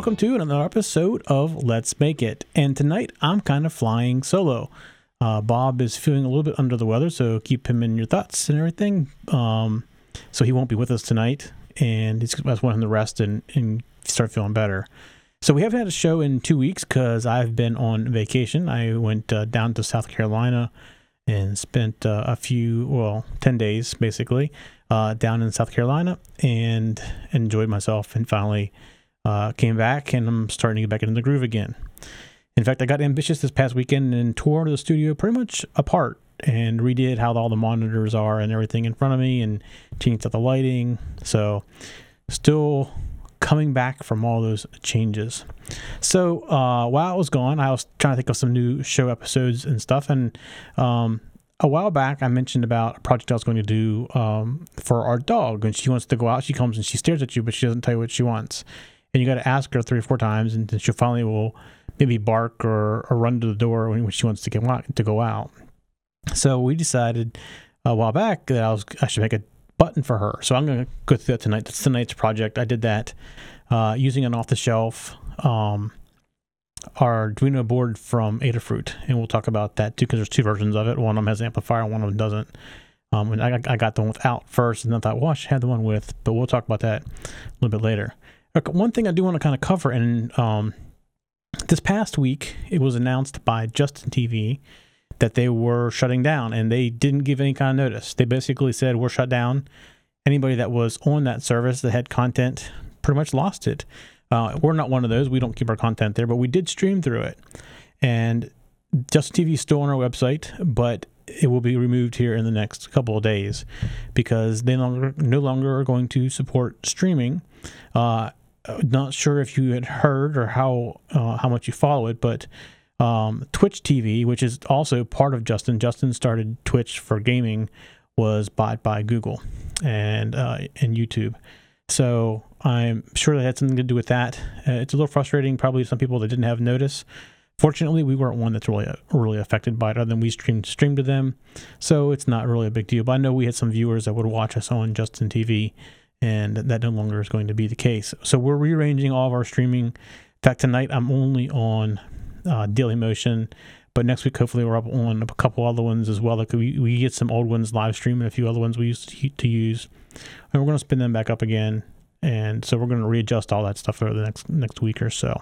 welcome to another episode of Let's Make It. And tonight I'm kind of flying solo. Uh, Bob is feeling a little bit under the weather, so keep him in your thoughts and everything. Um, so he won't be with us tonight, and it's, I just want him to rest and, and start feeling better. So we haven't had a show in two weeks because I've been on vacation. I went uh, down to South Carolina and spent uh, a few, well, 10 days basically, uh, down in South Carolina and enjoyed myself and finally uh, came back and I'm starting to get back into the groove again. In fact, I got ambitious this past weekend and tore the studio pretty much apart and redid how all the monitors are and everything in front of me and changed out the lighting. So, still coming back from all those changes. So, uh, while I was gone, I was trying to think of some new show episodes and stuff. And um, a while back, I mentioned about a project I was going to do um, for our dog. And she wants to go out. She comes and she stares at you, but she doesn't tell you what she wants. And you got to ask her three or four times, and then she finally will maybe bark or, or run to the door when she wants to get to go out. So we decided a while back that I was I should make a button for her. So I'm going to go through that tonight. That's tonight's project. I did that uh, using an off the shelf um, Arduino board from Adafruit, and we'll talk about that too because there's two versions of it. One of them has an amplifier, one of them doesn't. Um, and I, I got the one without first, and then I thought, well, I should have the one with, but we'll talk about that a little bit later. One thing I do want to kind of cover, and um, this past week it was announced by Justin TV that they were shutting down, and they didn't give any kind of notice. They basically said we're shut down. Anybody that was on that service that had content pretty much lost it. Uh, we're not one of those. We don't keep our content there, but we did stream through it. And Justin TV is still on our website, but it will be removed here in the next couple of days because they no longer, no longer are going to support streaming. Uh, not sure if you had heard or how uh, how much you follow it, but um, Twitch TV, which is also part of Justin, Justin started Twitch for gaming, was bought by Google and uh, and YouTube. So I'm sure that had something to do with that. Uh, it's a little frustrating, probably some people that didn't have notice. Fortunately, we weren't one that's really really affected by it, other than we streamed streamed to them, so it's not really a big deal. But I know we had some viewers that would watch us on Justin TV, and that no longer is going to be the case. So we're rearranging all of our streaming. In fact, tonight I'm only on uh, Daily Motion, but next week hopefully we're up on a couple other ones as well. Like we, we get some old ones live stream and a few other ones we used to, use, and we're going to spin them back up again and so we're going to readjust all that stuff over the next next week or so.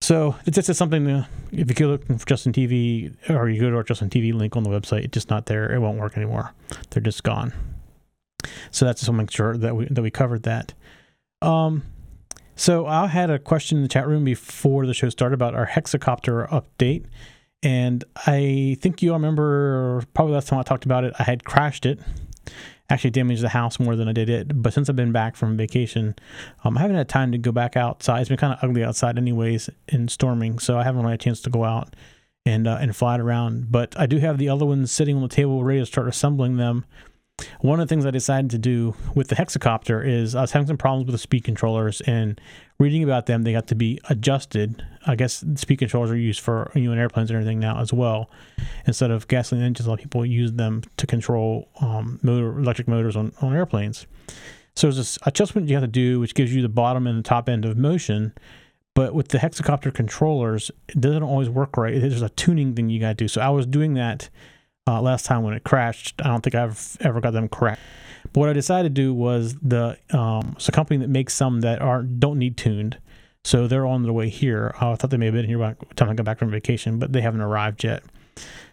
So it's just something if you go looking for Justin TV or you go to our Justin TV link on the website, it's just not there. It won't work anymore. They're just gone. So that's just make sure that we that we covered that. Um, so I had a question in the chat room before the show started about our hexacopter update, and I think you all remember probably last time I talked about it. I had crashed it actually damaged the house more than I did it. But since I've been back from vacation, um, I haven't had time to go back outside. It's been kind of ugly outside, anyways, in storming, so I haven't really had a chance to go out and uh, and fly it around. But I do have the other ones sitting on the table, ready to start assembling them. One of the things I decided to do with the hexacopter is I was having some problems with the speed controllers and reading about them, they got to be adjusted. I guess speed controllers are used for you know in airplanes and everything now as well. Instead of gasoline engines, a lot of people use them to control um, motor electric motors on, on airplanes. So there's this adjustment you have to do, which gives you the bottom and the top end of motion. But with the hexacopter controllers, it doesn't always work right. There's a tuning thing you got to do. So I was doing that uh, last time when it crashed. I don't think I've ever got them correct. But what I decided to do was the um, it's a company that makes some that aren't don't need tuned, so they're on their way here. Uh, I thought they may have been here by the time I got back from vacation, but they haven't arrived yet.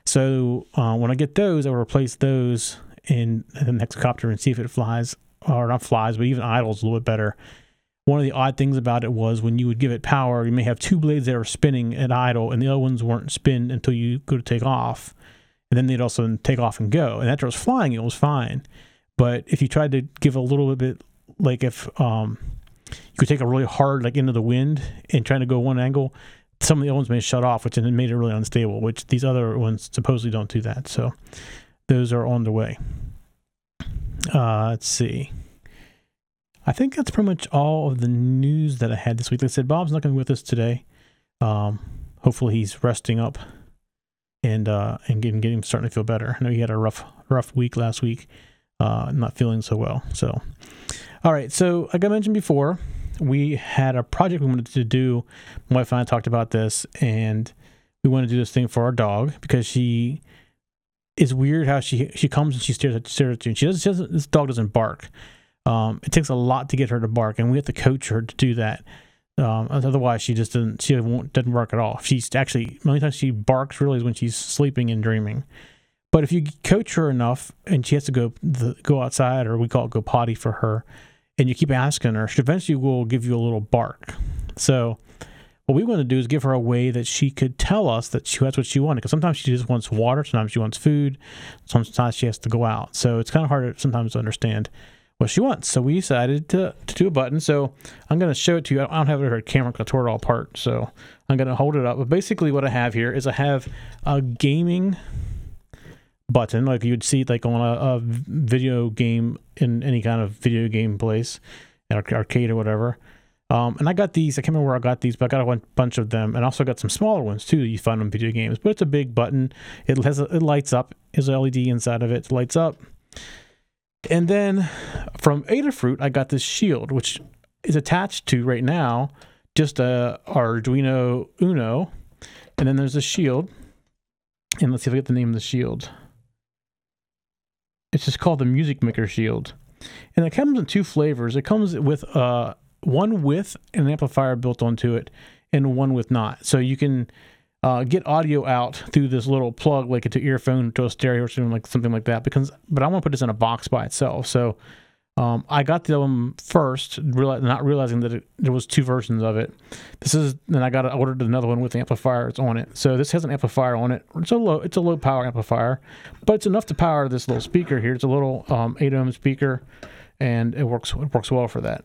So uh, when I get those, I'll replace those in the next copter and see if it flies or not flies, but even idles a little bit better. One of the odd things about it was when you would give it power, you may have two blades that are spinning at idle, and the other ones weren't spin until you go to take off, and then they'd also take off and go. And after it was flying, it was fine. But if you tried to give a little bit, like if um, you could take a really hard like into the wind and trying to go one angle, some of the ones may shut off, which made it really unstable. Which these other ones supposedly don't do that. So those are on the way. Uh, let's see. I think that's pretty much all of the news that I had this week. Like I said, Bob's not going to be with us today. Um, hopefully, he's resting up and uh, and getting getting starting to feel better. I know he had a rough rough week last week uh, not feeling so well. So, all right. So, like I mentioned before, we had a project we wanted to do. My wife and I talked about this, and we want to do this thing for our dog because she is weird how she she comes and she stares at, stares at you. And she doesn't, she doesn't. This dog doesn't bark. Um, it takes a lot to get her to bark, and we have to coach her to do that. Um, otherwise, she just doesn't. She doesn't bark at all. She's actually the only time she barks really is when she's sleeping and dreaming. But if you coach her enough, and she has to go the, go outside, or we call it go potty for her, and you keep asking her, she eventually will give you a little bark. So what we want to do is give her a way that she could tell us that she that's what she wanted. Because sometimes she just wants water, sometimes she wants food, sometimes she has to go out. So it's kind of hard sometimes to understand what she wants. So we decided to, to do a button. So I'm going to show it to you. I don't have it on camera because I tore it all apart. So I'm going to hold it up. But basically, what I have here is I have a gaming button, like you'd see like on a, a video game in any kind of video game place, arcade or whatever. Um, and I got these. I can't remember where I got these, but I got a bunch of them, and also got some smaller ones too. That you find on video games, but it's a big button. It has a, it lights up. There's an LED inside of it. It lights up. And then from Adafruit, I got this shield, which is attached to right now just a Arduino Uno, and then there's a shield. And let's see if I get the name of the shield. It's just called the Music Maker Shield, and it comes in two flavors. It comes with uh one with an amplifier built onto it, and one with not. So you can uh, get audio out through this little plug, like to earphone to a stereo or something like something like that. Because, but I want to put this in a box by itself. So um, I got them first, realize, not realizing that it, there was two versions of it. This is then I got ordered another one with amplifiers on it. So this has an amplifier on it. It's a low, it's a low power amplifier, but it's enough to power this little speaker here. It's a little um, eight ohm speaker, and it works it works well for that.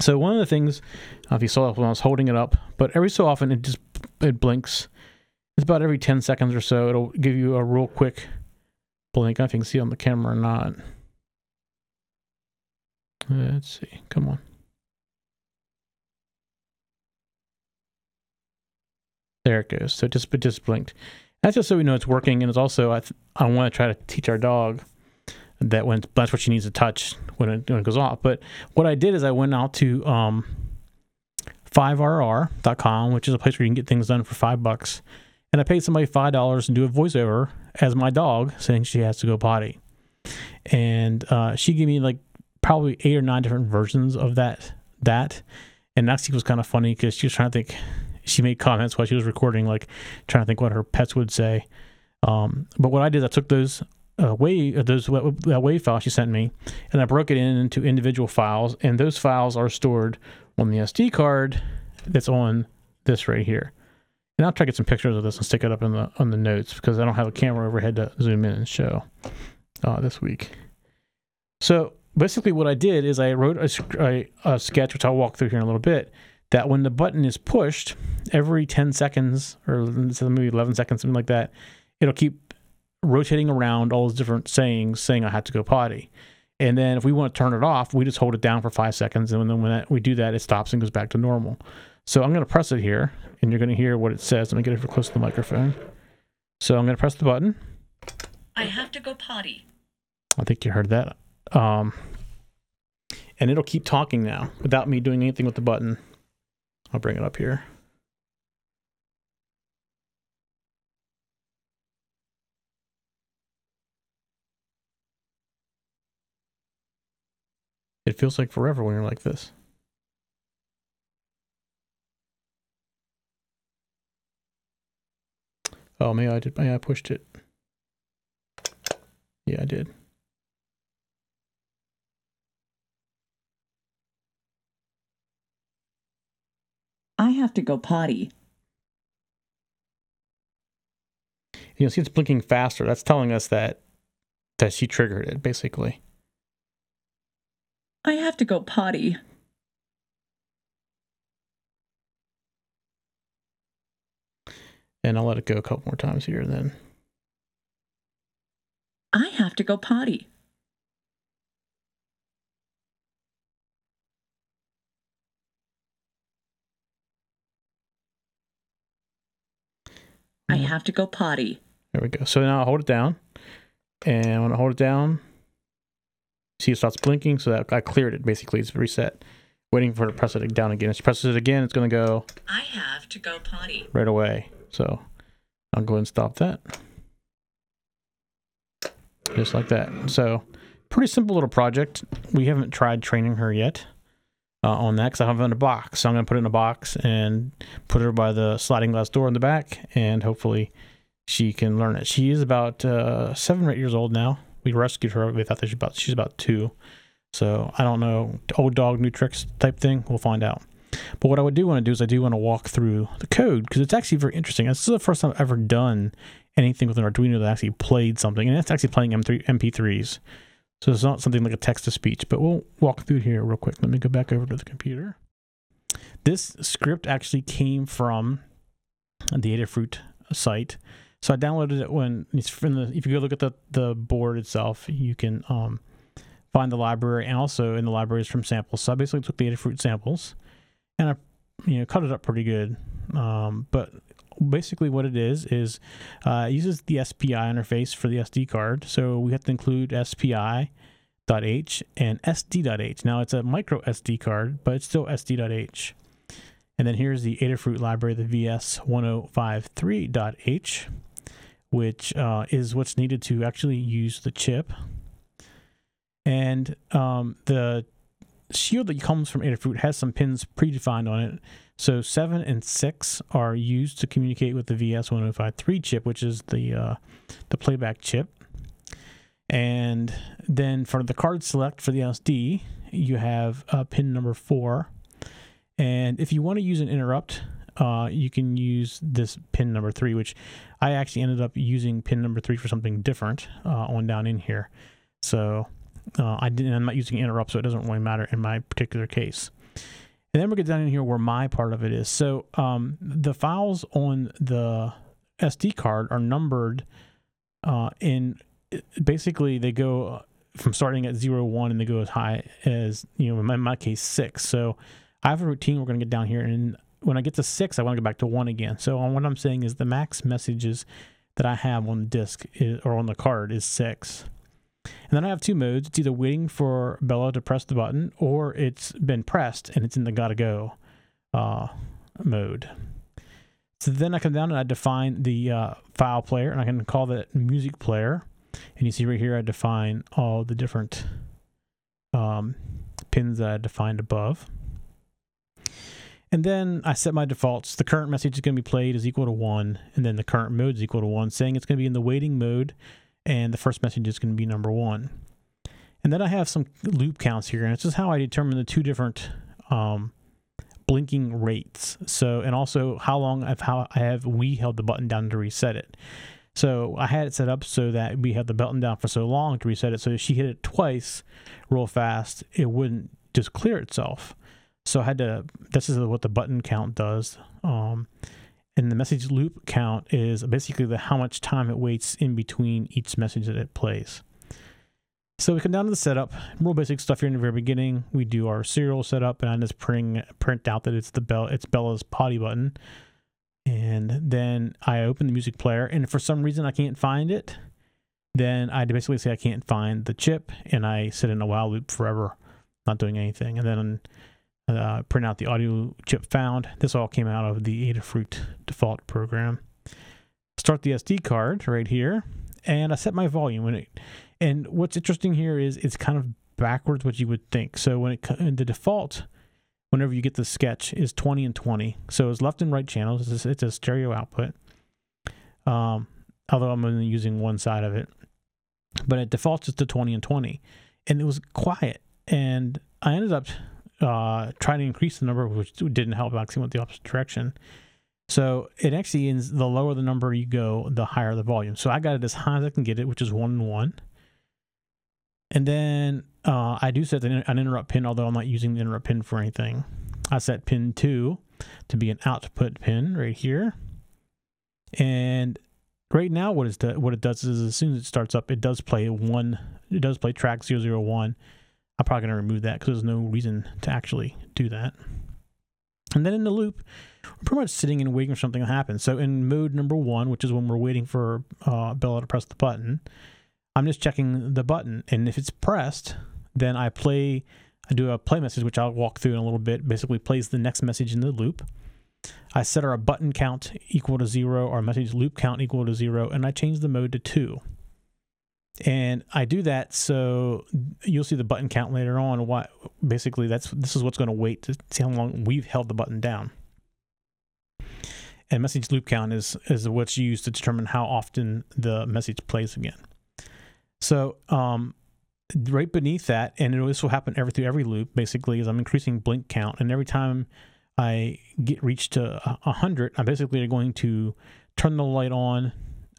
So one of the things, if you saw when I was holding it up, but every so often it just it blinks. It's about every 10 seconds or so. It'll give you a real quick blink. I if you can see on the camera or not. Let's see. Come on. There it goes. So it just it just blinked. That's just so we know it's working, and it's also I th- I want to try to teach our dog that when that's what she needs to touch when it, when it goes off. But what I did is I went out to um, Fiverr.com, which is a place where you can get things done for five bucks, and I paid somebody five dollars to do a voiceover as my dog saying she has to go potty, and uh, she gave me like probably eight or nine different versions of that that, and Naxi was kind of funny because she was trying to think. She made comments while she was recording, like trying to think what her pets would say. Um, but what I did, I took those uh, wave those that wave file she sent me, and I broke it in into individual files, and those files are stored on the SD card that's on this right here. And I'll try to get some pictures of this and stick it up in the on the notes because I don't have a camera overhead to zoom in and show uh, this week. So basically, what I did is I wrote a, a, a sketch, which I'll walk through here in a little bit. That when the button is pushed, every 10 seconds or maybe 11 seconds, something like that, it'll keep rotating around all those different sayings saying I have to go potty. And then if we want to turn it off, we just hold it down for five seconds. And then when that, we do that, it stops and goes back to normal. So I'm going to press it here and you're going to hear what it says. Let me get it for close to the microphone. So I'm going to press the button. I have to go potty. I think you heard that. Um, and it'll keep talking now without me doing anything with the button. I'll bring it up here. It feels like forever when you're like this. Oh, maybe I did. Maybe I pushed it. Yeah, I did. I have to go potty. You know, see it's blinking faster. That's telling us that that she triggered it, basically. I have to go potty. And I'll let it go a couple more times here then. I have to go potty. I mm. have to go potty. There we go. So now I'll hold it down. And when I hold it down, see it starts blinking. So that I cleared it basically. It's reset. waiting for her to press it down again. If she presses it again, it's going to go I have to go potty. right away. So I'll go ahead and stop that. Just like that. So pretty simple little project. We haven't tried training her yet uh, on that because I have it in a box. So I'm going to put it in a box and put her by the sliding glass door in the back, and hopefully she can learn it. She is about uh, seven or eight years old now. We rescued her. We thought that she's about she's about two. So I don't know, old dog, new tricks type thing. We'll find out. But what I would do want to do is I do want to walk through the code because it's actually very interesting. This is the first time I've ever done anything with an Arduino that actually played something, and it's actually playing M3 MP3s. So it's not something like a text to speech. But we'll walk through here real quick. Let me go back over to the computer. This script actually came from the Adafruit site. So I downloaded it when it's from the. If you go look at the the board itself, you can um, find the library, and also in the library is from samples. So I basically took the Adafruit samples, and I you know cut it up pretty good. Um, but basically, what it is is uh, it uses the SPI interface for the SD card. So we have to include SPI.h and SD.h. Now it's a micro SD card, but it's still SD.h. And then here's the Adafruit library, the VS1053.h, which uh, is what's needed to actually use the chip. And um, the shield that comes from Adafruit has some pins predefined on it. So 7 and 6 are used to communicate with the VS1053 chip, which is the uh, the playback chip. And then for the card select for the SD, you have uh, pin number 4. And if you want to use an interrupt, uh, you can use this pin number 3, which I actually ended up using pin number 3 for something different uh, on down in here. So uh, I didn't. I'm not using interrupt, so it doesn't really matter in my particular case. And then we get down in here where my part of it is. So um, the files on the SD card are numbered uh, in basically they go from starting at zero one and they go as high as you know in my, my case six. So I have a routine. We're going to get down here, and when I get to six, I want to go back to one again. So what I'm saying is the max messages that I have on the disk is, or on the card is six. And then I have two modes. It's either waiting for Bella to press the button or it's been pressed and it's in the gotta go uh, mode. So then I come down and I define the uh, file player and I can call that music player. And you see right here, I define all the different um, pins that I defined above. And then I set my defaults. The current message is going to be played is equal to one, and then the current mode is equal to one, saying it's going to be in the waiting mode and the first message is going to be number one. And then I have some loop counts here, and it's just how I determine the two different um, blinking rates. So, and also how long I've how I have we held the button down to reset it. So I had it set up so that we had the button down for so long to reset it. So if she hit it twice, real fast, it wouldn't just clear itself. So I had to. This is what the button count does. Um, and the message loop count is basically the how much time it waits in between each message that it plays. So we come down to the setup, real basic stuff here in the very beginning. We do our serial setup, and I just print print out that it's the bell, it's Bella's potty button, and then I open the music player, and for some reason I can't find it. Then I basically say I can't find the chip, and I sit in a while loop forever, not doing anything, and then uh, print out the audio chip found. This all came out of the Adafruit default program. Start the SD card right here, and I set my volume in it. And what's interesting here is it's kind of backwards what you would think. So when it the default, whenever you get the sketch, is 20 and 20. So it's left and right channels. It's a, it's a stereo output. Um, although I'm only using one side of it, but it defaults to 20 and 20, and it was quiet. And I ended up uh, trying to increase the number, which didn't help. Actually went the opposite direction. So it actually is the lower the number you go, the higher the volume. So I got it as high as I can get it, which is one and one. And then uh, I do set an, interrupt pin, although I'm not using the interrupt pin for anything. I set pin two to be an output pin right here. And right now, what, is what it does is as soon as it starts up, it does play one, it does play track 001 I'm probably going to remove that because there's no reason to actually do that. And then in the loop, we're pretty much sitting and waiting for something to happen. So in mode number one, which is when we're waiting for uh, Bella to press the button, I'm just checking the button. And if it's pressed, then I play I do a play message, which I'll walk through in a little bit. Basically, plays the next message in the loop. I set our button count equal to zero, our message loop count equal to zero, and I change the mode to two. And I do that so you'll see the button count later on. Why? Basically, that's this is what's going to wait to see how long we've held the button down. And message loop count is is what's used to determine how often the message plays again. So um, right beneath that, and this will happen every through every loop. Basically, is I'm increasing blink count, and every time I get reached to hundred, I'm basically going to turn the light on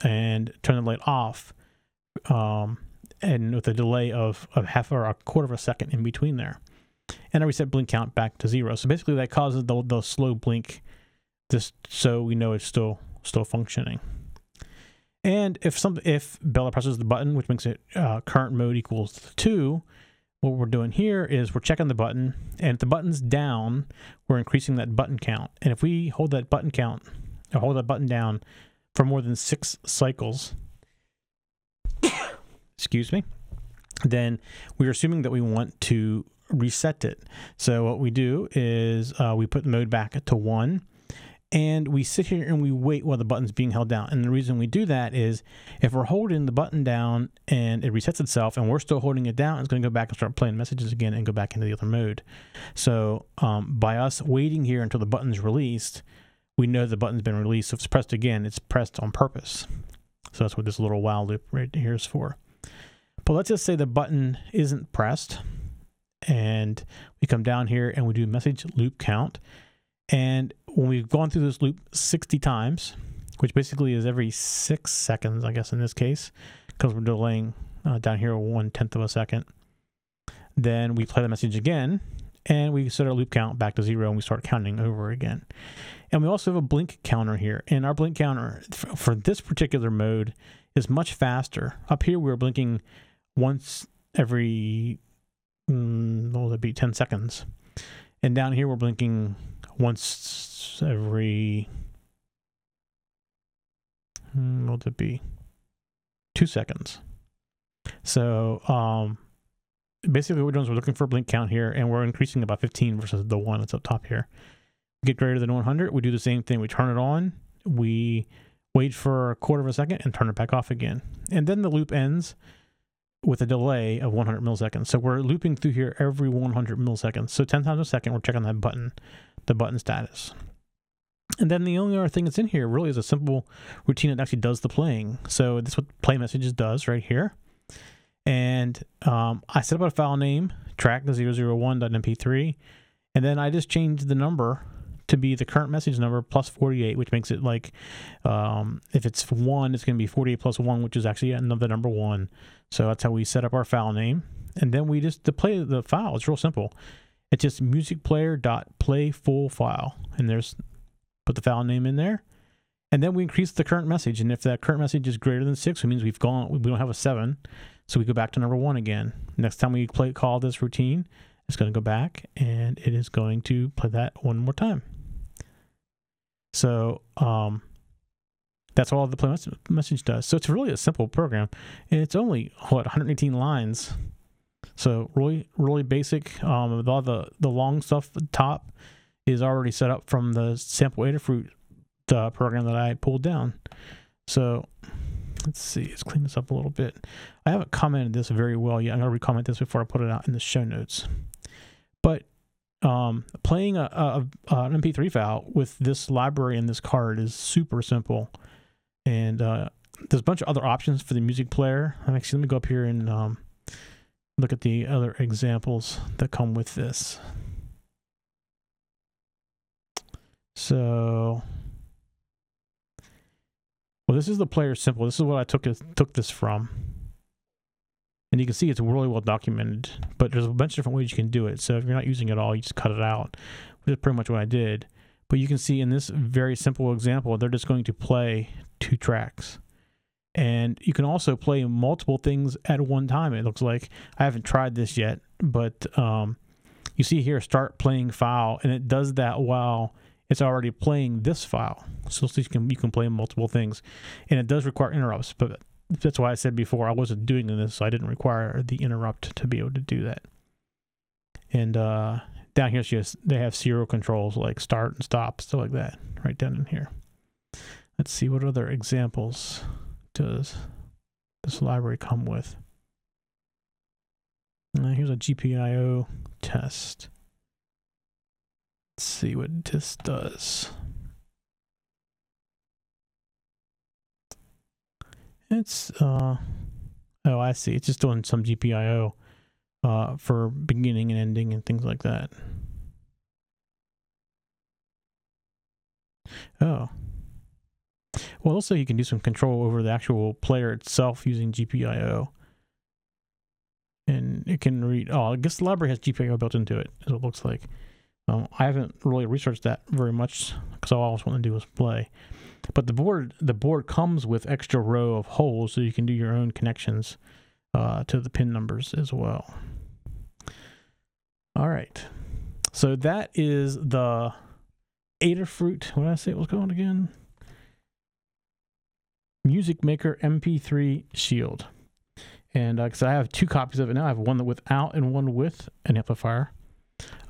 and turn the light off, um, and with a delay of, of half or a quarter of a second in between there. And I reset blink count back to zero. So basically, that causes the, the slow blink, just so we know it's still still functioning. And if some if Bella presses the button, which makes it uh, current mode equals two, what we're doing here is we're checking the button, and if the button's down, we're increasing that button count. And if we hold that button count, or hold that button down for more than six cycles, excuse me, then we're assuming that we want to reset it. So what we do is uh, we put the mode back to one and we sit here and we wait while the button's being held down. And the reason we do that is if we're holding the button down and it resets itself and we're still holding it down, it's going to go back and start playing messages again and go back into the other mode. So um, by us waiting here until the button's released, we know the button's been released. So if it's pressed again, it's pressed on purpose. So that's what this little while loop right here is for. But let's just say the button isn't pressed and we come down here and we do message loop count and when we've gone through this loop 60 times, which basically is every six seconds, I guess in this case, because we're delaying uh, down here one tenth of a second, then we play the message again and we set our loop count back to zero and we start counting over again. And we also have a blink counter here. And our blink counter for this particular mode is much faster. Up here, we're blinking once every, mm, what would it be, 10 seconds. And down here, we're blinking once every hmm, what would it be? Two seconds. So um basically what we're doing is we're looking for a blink count here and we're increasing about 15 versus the one that's up top here. Get greater than 100 we do the same thing. We turn it on we wait for a quarter of a second and turn it back off again. And then the loop ends with a delay of 100 milliseconds. So we're looping through here every 100 milliseconds. So 10 times a second, we're checking that button, the button status. And then the only other thing that's in here really is a simple routine that actually does the playing. So this is what play messages does right here. And um, I set up a file name, track the 001.mp3, and then I just changed the number to be the current message number plus 48, which makes it like um, if it's one, it's going to be 48 plus one, which is actually another number one. So that's how we set up our file name. And then we just to play the file. It's real simple. It's just music player dot play full file, and there's put the file name in there, and then we increase the current message. And if that current message is greater than six, it means we've gone. We don't have a seven, so we go back to number one again. Next time we play call this routine, it's going to go back and it is going to play that one more time. So um, that's all the play message does. So it's really a simple program. And it's only what 118 lines. So really, really basic. Um, all the the long stuff at the top is already set up from the sample Adafruit uh, program that I pulled down. So let's see, let's clean this up a little bit. I haven't commented this very well yet. I'm gonna recomment this before I put it out in the show notes. But um, playing a, a, a, an MP3 file with this library and this card is super simple. And uh, there's a bunch of other options for the music player. Actually, let me go up here and um, look at the other examples that come with this. So, well, this is the player simple. This is what I took took this from. And you can see it's really well documented, but there's a bunch of different ways you can do it. So if you're not using it all, you just cut it out, which is pretty much what I did. But you can see in this very simple example, they're just going to play two tracks. And you can also play multiple things at one time. It looks like I haven't tried this yet, but um, you see here start playing file, and it does that while it's already playing this file. So you can you can play multiple things, and it does require interrupts. But that's why I said before I wasn't doing this, so I didn't require the interrupt to be able to do that. And uh, down here, just they have serial controls like start and stop, stuff like that, right down in here. Let's see what other examples does this library come with. Now here's a GPIO test. Let's see what this does. It's uh oh I see. It's just doing some GPIO uh for beginning and ending and things like that. Oh. Well, also you can do some control over the actual player itself using GPIO. And it can read. Oh, I guess the library has GPIO built into it, as it looks like. Um, I haven't really researched that very much because all I always want to do is play. But the board, the board comes with extra row of holes, so you can do your own connections uh, to the pin numbers as well. All right, so that is the Adafruit. What did I say it was called again? Music Maker MP3 Shield. And because uh, I have two copies of it now, I have one without and one with an amplifier.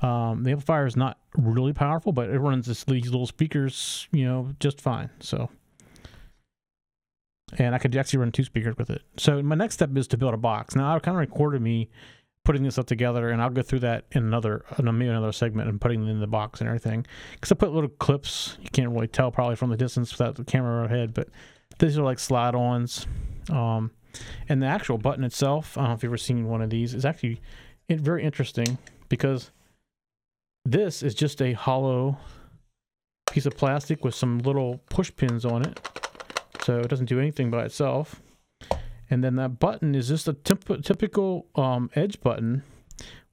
Um, the amplifier is not really powerful, but it runs this, these little speakers, you know, just fine. So, and I could actually run two speakers with it. So my next step is to build a box. Now I kind of recorded me putting this up together, and I'll go through that in another, in maybe another segment, and putting it in the box and everything. Because I put little clips. You can't really tell probably from the distance without the camera ahead, but these are like slide-ons. Um, and the actual button itself, I don't know if you've ever seen one of these, is actually very interesting because this is just a hollow piece of plastic with some little push pins on it. So it doesn't do anything by itself. And then that button is just a typical um, edge button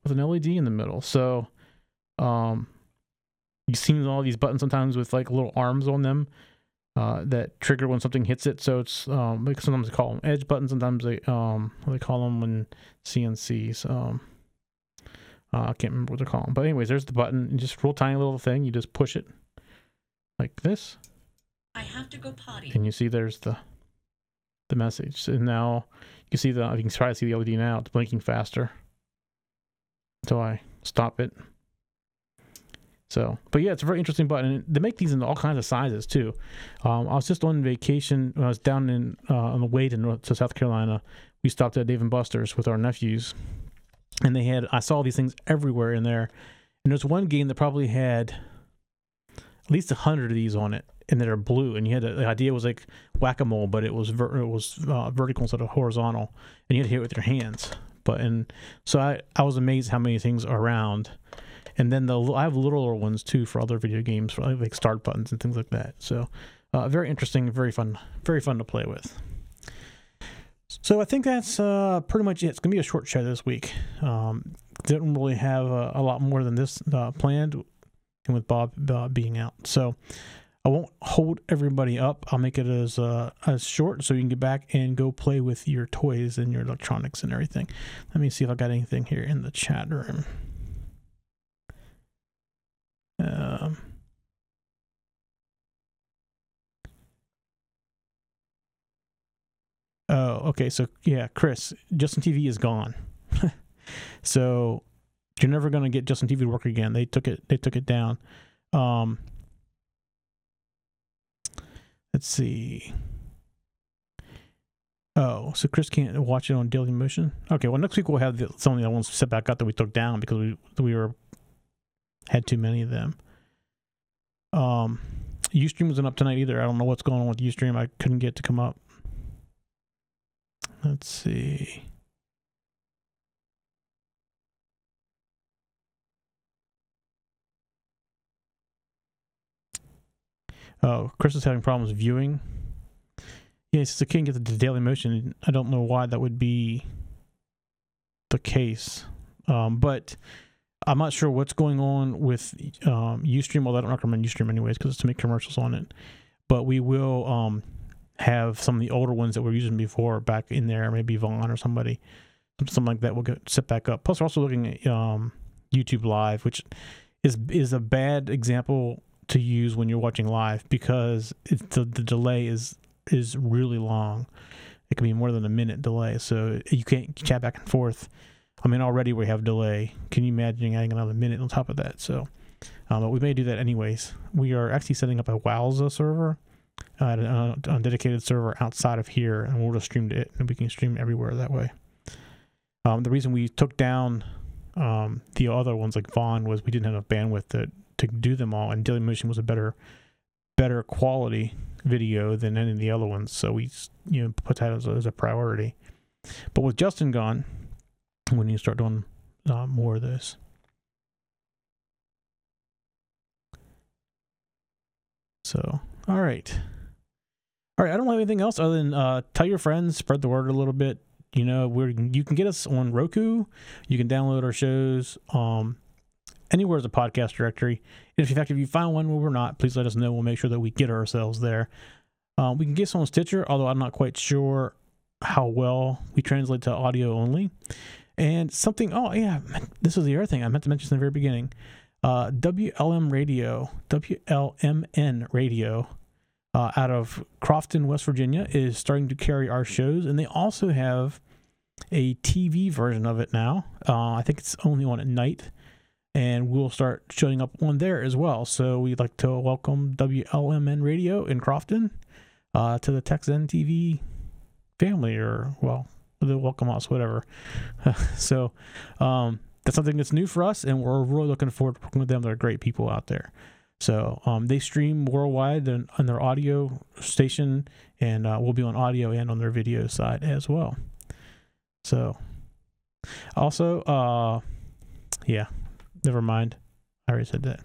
with an LED in the middle. So um, you've seen all these buttons sometimes with like little arms on them uh, that trigger when something hits it. So it's um, like sometimes they call them edge buttons. Sometimes they um, they call them when CNCs. Um, uh, I can't remember what they're called. But anyways, there's the button. just real tiny little thing. You just push it like this. I have to go potty. And you see there's the the message. And now you can see the you can try to see the LED now. It's blinking faster until I stop it. So, but yeah, it's a very interesting button. They make these in all kinds of sizes too. Um, I was just on vacation when I was down in uh, on the way to North to South Carolina. We stopped at Dave and Buster's with our nephews, and they had I saw these things everywhere in there. And there's one game that probably had at least a hundred of these on it, and that are blue. And you had a, the idea was like whack a mole, but it was ver- it was uh, vertical instead of horizontal, and you had to hit it with your hands. But and so I I was amazed how many things are around. And then the I have littler ones too for other video games, for like start buttons and things like that. So uh, very interesting, very fun, very fun to play with. So I think that's uh, pretty much it. It's gonna be a short show this week. Um, didn't really have a, a lot more than this uh, planned, and with Bob uh, being out, so I won't hold everybody up. I'll make it as uh, as short so you can get back and go play with your toys and your electronics and everything. Let me see if I got anything here in the chat room. Oh, okay. So yeah, Chris, Justin TV is gone. so you're never gonna get Justin TV to work again. They took it. They took it down. Um, let's see. Oh, so Chris can't watch it on Daily Motion. Okay, well next week we'll have the, some of the ones set back up that we took down because we we were had too many of them. Um, UStream wasn't up tonight either. I don't know what's going on with UStream. I couldn't get to come up. Let's see. Oh, Chris is having problems viewing. Yeah, since I can't get the Daily Motion, I don't know why that would be the case. Um, but I'm not sure what's going on with um, UStream. Well, I don't recommend UStream anyways because it's to make commercials on it. But we will um, have some of the older ones that we're using before back in there, maybe Vaughn or somebody, something like that will get set back up. Plus, we're also looking at um, YouTube Live, which is is a bad example to use when you're watching live because the, the delay is is really long. It can be more than a minute delay, so you can't chat back and forth I mean, already we have delay. Can you imagine adding another minute on top of that? So, um, but we may do that anyways. We are actually setting up a Wowza server, uh, a, a dedicated server outside of here, and we'll just stream to it, and we can stream everywhere that way. Um, the reason we took down um, the other ones like Vaughn was we didn't have enough bandwidth to to do them all, and Daily Motion was a better better quality video than any of the other ones, so we you know put that as a, as a priority. But with Justin gone, we need to start doing uh, more of this. So, all right. All right, I don't have anything else other than uh, tell your friends, spread the word a little bit. You know, we're you can get us on Roku. You can download our shows um, anywhere as a podcast directory. And if in fact if you find one where we're not, please let us know. We'll make sure that we get ourselves there. Um, we can get some on Stitcher, although I'm not quite sure how well we translate to audio only. And something, oh yeah, this was the other thing I meant to mention in the very beginning. Uh, WLM Radio, WLMN Radio, uh, out of Crofton, West Virginia, is starting to carry our shows, and they also have a TV version of it now. Uh, I think it's only on at night, and we'll start showing up on there as well. So we'd like to welcome WLMN Radio in Crofton uh, to the TechZen TV family, or well, the welcome us, whatever. so um, that's something that's new for us, and we're really looking forward to working with them. They're great people out there. So um, they stream worldwide on their audio station, and uh, we'll be on audio and on their video side as well. So also, uh, yeah, never mind. I already said that.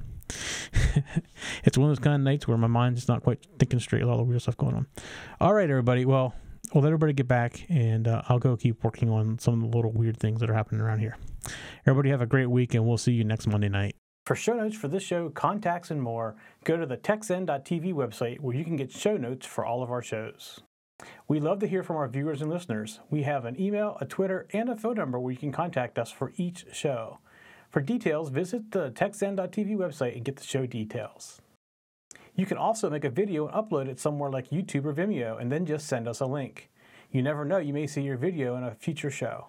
it's one of those kind of nights where my mind's not quite thinking straight with all the weird stuff going on. All right, everybody. Well, we'll let everybody get back, and uh, I'll go keep working on some of the little weird things that are happening around here. Everybody have a great week, and we'll see you next Monday night. For show notes for this show, contacts, and more, go to the TechZen.tv website where you can get show notes for all of our shows. We love to hear from our viewers and listeners. We have an email, a Twitter, and a phone number where you can contact us for each show. For details, visit the TechZen.tv website and get the show details. You can also make a video and upload it somewhere like YouTube or Vimeo and then just send us a link. You never know, you may see your video in a future show.